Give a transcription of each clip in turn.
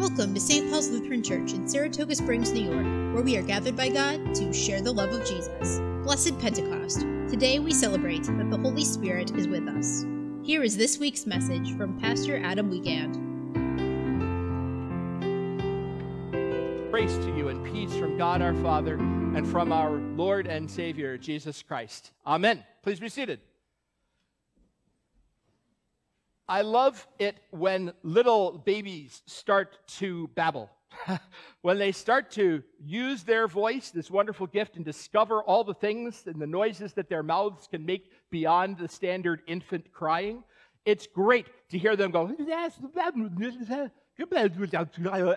Welcome to St. Paul's Lutheran Church in Saratoga Springs, New York, where we are gathered by God to share the love of Jesus. Blessed Pentecost. Today we celebrate that the Holy Spirit is with us. Here is this week's message from Pastor Adam Wiegand. Grace to you and peace from God our Father and from our Lord and Savior Jesus Christ. Amen. Please be seated. I love it when little babies start to babble. when they start to use their voice, this wonderful gift, and discover all the things and the noises that their mouths can make beyond the standard infant crying, it's great to hear them go,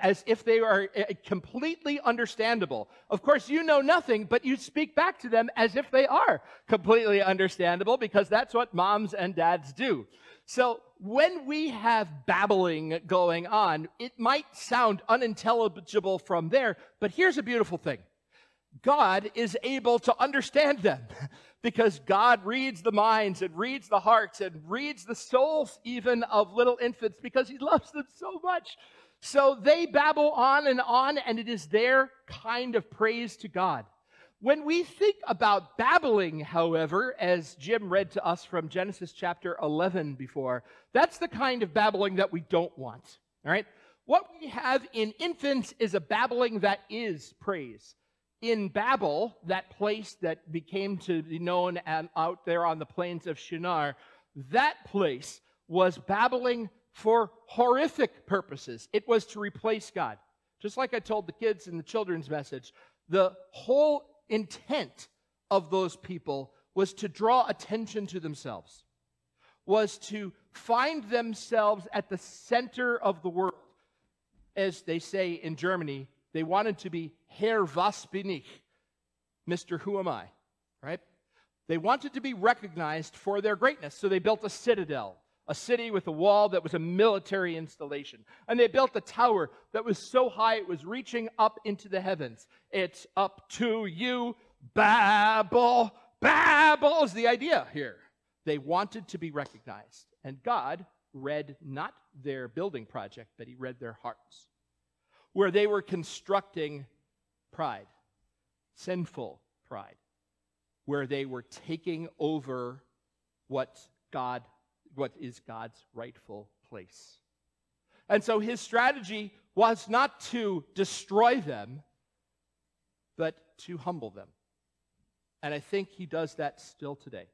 as if they are eh, completely understandable. Of course, you know nothing, but you speak back to them as if they are completely understandable because that's what moms and dads do. So when we have babbling going on, it might sound unintelligible from there, but here's a beautiful thing. God is able to understand them because God reads the minds and reads the hearts and reads the souls even of little infants because he loves them so much. So they babble on and on, and it is their kind of praise to God. When we think about babbling, however, as Jim read to us from Genesis chapter 11 before, that's the kind of babbling that we don't want. All right? What we have in infants is a babbling that is praise. In Babel, that place that became to be known out there on the plains of Shinar, that place was babbling for horrific purposes. It was to replace God. Just like I told the kids in the children's message, the whole intent of those people was to draw attention to themselves, was to find themselves at the center of the world. As they say in Germany, they wanted to be Herr was bin ich, Mr. Who am I, right? They wanted to be recognized for their greatness, so they built a citadel, a city with a wall that was a military installation. And they built a tower that was so high it was reaching up into the heavens. It's up to you, Babel. Babel is the idea here. They wanted to be recognized. And God read not their building project, but He read their hearts, where they were constructing pride, sinful pride, where they were taking over what God what is God's rightful place. And so his strategy was not to destroy them, but to humble them. And I think he does that still today,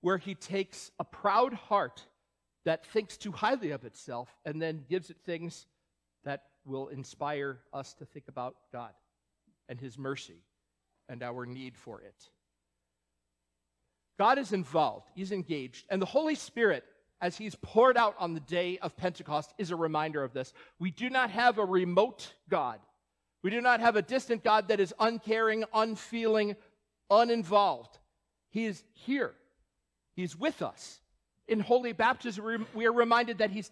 where he takes a proud heart that thinks too highly of itself and then gives it things that will inspire us to think about God and his mercy and our need for it. God is involved, He's engaged, and the Holy Spirit, as He's poured out on the day of Pentecost, is a reminder of this. We do not have a remote God. We do not have a distant God that is uncaring, unfeeling, uninvolved. He is here. He's with us. In holy baptism, we are reminded that He's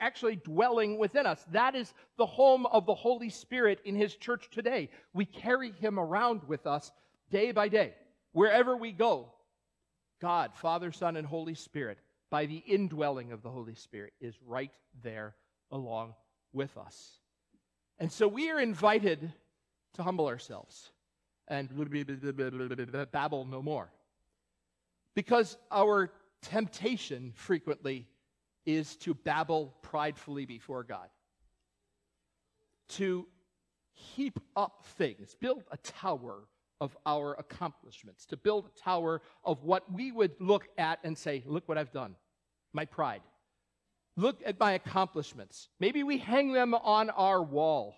actually dwelling within us. That is the home of the Holy Spirit in His church today. We carry Him around with us day by day. Wherever we go, God, Father, Son, and Holy Spirit, by the indwelling of the Holy Spirit, is right there along with us. And so we are invited to humble ourselves and babble no more. Because our temptation frequently is to babble pridefully before God, to heap up things, build a tower of our accomplishments, to build a tower of what we would look at and say, Look what I've done. My pride. Look at my accomplishments. Maybe we hang them on our wall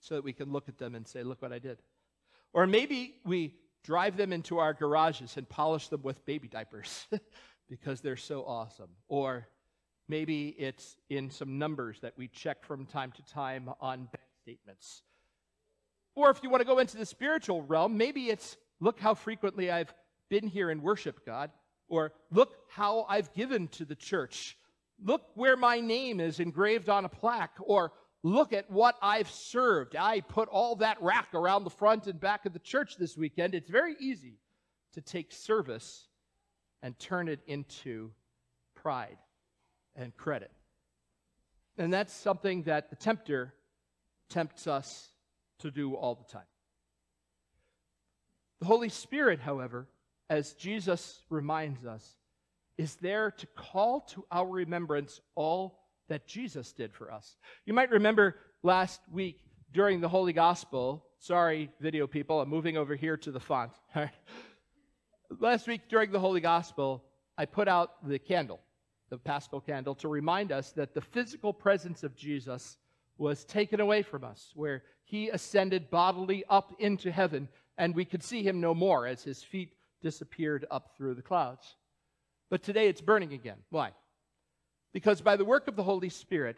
so that we can look at them and say, Look what I did. Or maybe we drive them into our garages and polish them with baby diapers because they're so awesome. Or maybe it's in some numbers that we check from time to time on bank statements or if you want to go into the spiritual realm, maybe it's look how frequently I've been here and worshiped God, or look how I've given to the church. Look where my name is engraved on a plaque, or look at what I've served. I put all that rack around the front and back of the church this weekend. It's very easy to take service and turn it into pride and credit. And that's something that the tempter tempts us to do all the time. The Holy Spirit, however, as Jesus reminds us, is there to call to our remembrance all that Jesus did for us. You might remember last week during the Holy Gospel, sorry, video people, I'm moving over here to the font. last week during the Holy Gospel, I put out the candle, the paschal candle, to remind us that the physical presence of Jesus was taken away from us, where he ascended bodily up into heaven, and we could see him no more as his feet disappeared up through the clouds. But today it's burning again. Why? Because by the work of the Holy Spirit,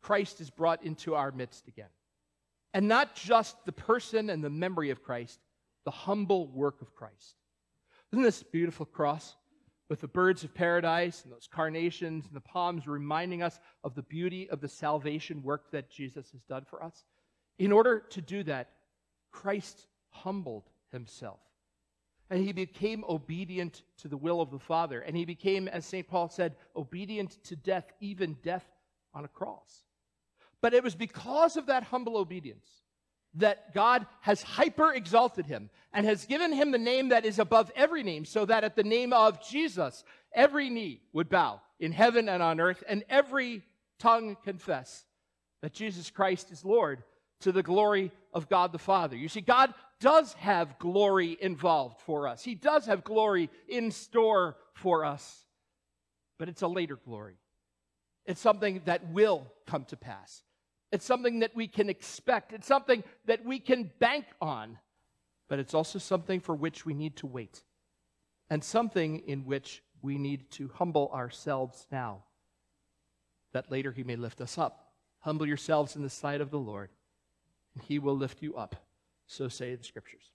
Christ is brought into our midst again. And not just the person and the memory of Christ, the humble work of Christ. Isn't this beautiful cross with the birds of paradise and those carnations and the palms reminding us of the beauty of the salvation work that Jesus has done for us? In order to do that, Christ humbled himself. And he became obedient to the will of the Father. And he became, as St. Paul said, obedient to death, even death on a cross. But it was because of that humble obedience that God has hyper exalted him and has given him the name that is above every name, so that at the name of Jesus, every knee would bow in heaven and on earth, and every tongue confess that Jesus Christ is Lord to the glory of God the Father. You see, God does have glory involved for us, He does have glory in store for us, but it's a later glory. It's something that will come to pass. It's something that we can expect. It's something that we can bank on. But it's also something for which we need to wait. And something in which we need to humble ourselves now, that later He may lift us up. Humble yourselves in the sight of the Lord, and He will lift you up. So say the Scriptures.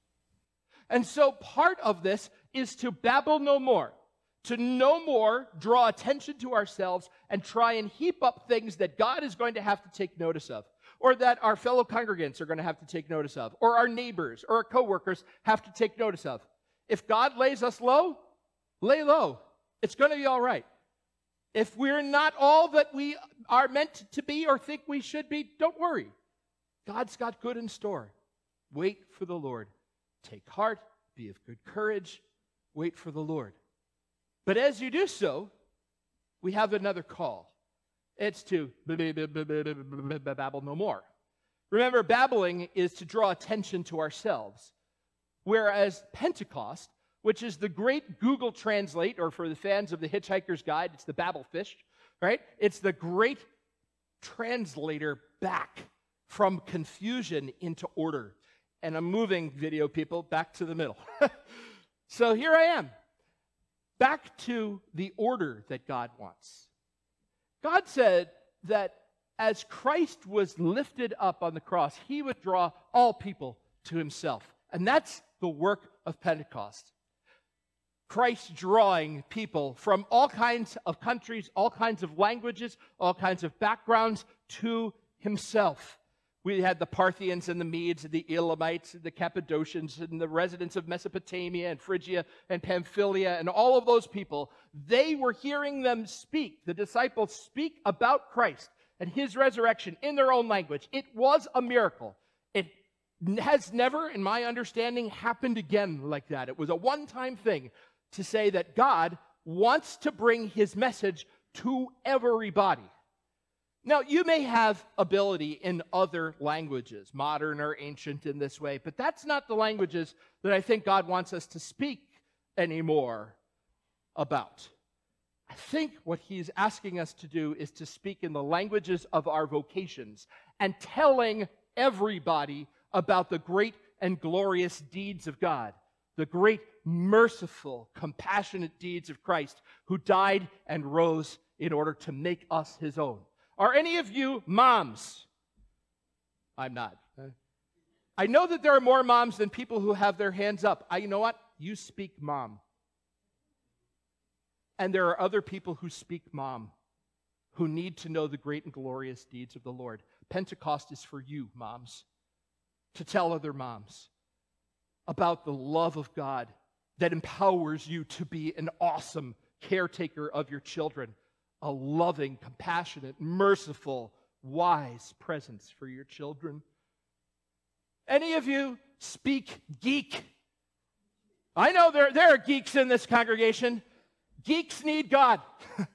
And so part of this is to babble no more to no more draw attention to ourselves and try and heap up things that God is going to have to take notice of, or that our fellow congregants are going to have to take notice of, or our neighbors or our coworkers have to take notice of. If God lays us low, lay low. It's going to be all right. If we're not all that we are meant to be or think we should be, don't worry. God's got good in store. Wait for the Lord. Take heart, be of good courage, wait for the Lord. But as you do so, we have another call. It's to babble no more. Remember, babbling is to draw attention to ourselves, whereas Pentecost, which is the great Google Translate, or for the fans of the Hitchhiker's Guide, it's the Babelfish, right? It's the great translator back from confusion into order. And I'm moving video people back to the middle. so here I am back to the order that God wants. God said that as Christ was lifted up on the cross, he would draw all people to himself. And that's the work of Pentecost. Christ drawing people from all kinds of countries, all kinds of languages, all kinds of backgrounds to himself. We had the Parthians and the Medes and the Elamites and the Cappadocians and the residents of Mesopotamia and Phrygia and Pamphylia and all of those people. They were hearing them speak, the disciples speak about Christ and his resurrection in their own language. It was a miracle. It has never, in my understanding, happened again like that. It was a one time thing to say that God wants to bring his message to everybody. Now, you may have ability in other languages, modern or ancient in this way, but that's not the languages that I think God wants us to speak anymore about. I think what He's asking us to do is to speak in the languages of our vocations and telling everybody about the great and glorious deeds of God, the great, merciful, compassionate deeds of Christ who died and rose in order to make us His own. Are any of you moms? I'm not. I know that there are more moms than people who have their hands up. I, you know what? You speak mom. And there are other people who speak mom who need to know the great and glorious deeds of the Lord. Pentecost is for you, moms, to tell other moms about the love of God that empowers you to be an awesome caretaker of your children, a loving, compassionate, merciful, wise presence for your children. Any of you speak geek? I know there, there are geeks in this congregation. Geeks need God.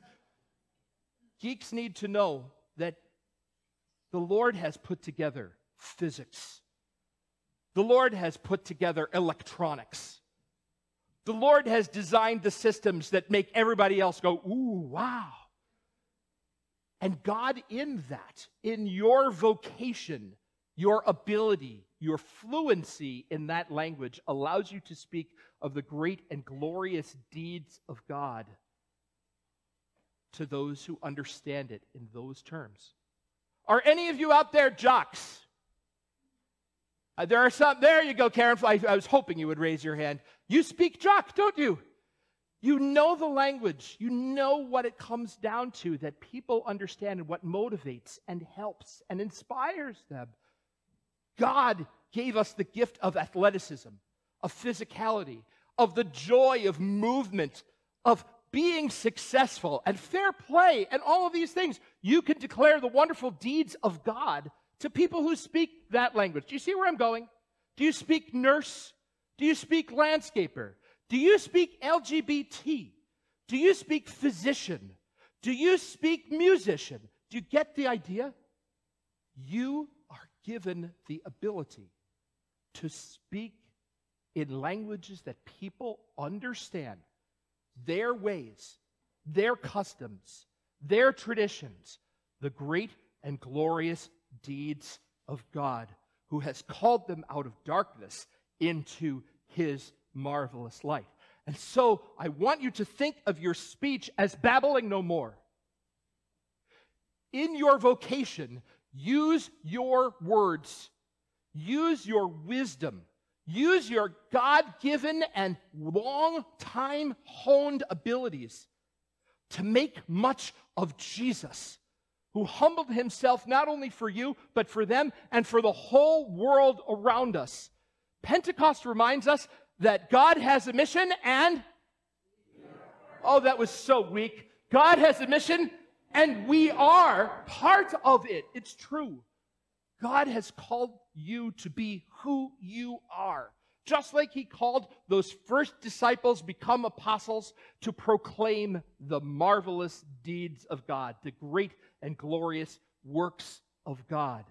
geeks need to know that the Lord has put together physics, the Lord has put together electronics. The Lord has designed the systems that make everybody else go, ooh, wow. And God, in that, in your vocation, your ability, your fluency in that language allows you to speak of the great and glorious deeds of God to those who understand it in those terms. Are any of you out there jocks? Uh, there are some. There you go, Karen. I, I was hoping you would raise your hand. You speak jock, don't you? You know the language. You know what it comes down to that people understand and what motivates and helps and inspires them. God gave us the gift of athleticism, of physicality, of the joy of movement, of being successful and fair play and all of these things. You can declare the wonderful deeds of God to people who speak that language. Do you see where I'm going? Do you speak nurse? Do you speak landscaper? Do you speak LGBT? Do you speak physician? Do you speak musician? Do you get the idea? You are given the ability to speak in languages that people understand their ways, their customs, their traditions, the great and glorious deeds of God, who has called them out of darkness into his marvelous light. And so I want you to think of your speech as babbling no more. In your vocation, use your words, use your wisdom, use your God given and long time honed abilities to make much of Jesus who humbled himself not only for you, but for them and for the whole world around us. Pentecost reminds us that God has a mission and. Oh, that was so weak. God has a mission and we are part of it. It's true. God has called you to be who you are. Just like he called those first disciples become apostles to proclaim the marvelous deeds of God, the great and glorious works of God.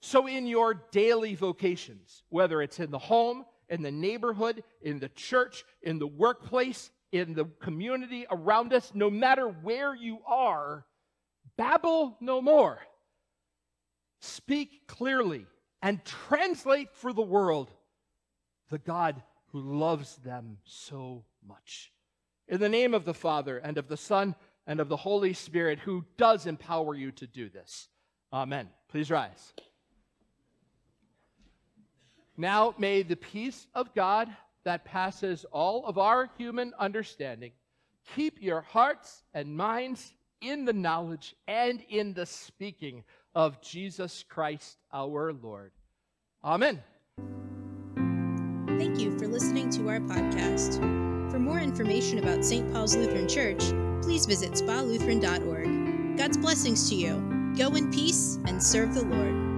So, in your daily vocations, whether it's in the home, in the neighborhood, in the church, in the workplace, in the community around us, no matter where you are, babble no more. Speak clearly and translate for the world the God who loves them so much. In the name of the Father, and of the Son, and of the Holy Spirit who does empower you to do this. Amen. Please rise. Now may the peace of God that passes all of our human understanding keep your hearts and minds in the knowledge and in the speaking of Jesus Christ our Lord. Amen. Thank you for listening to our podcast. For more information about St. Paul's Lutheran Church, please visit spalutheran.org. God's blessings to you. Go in peace and serve the Lord.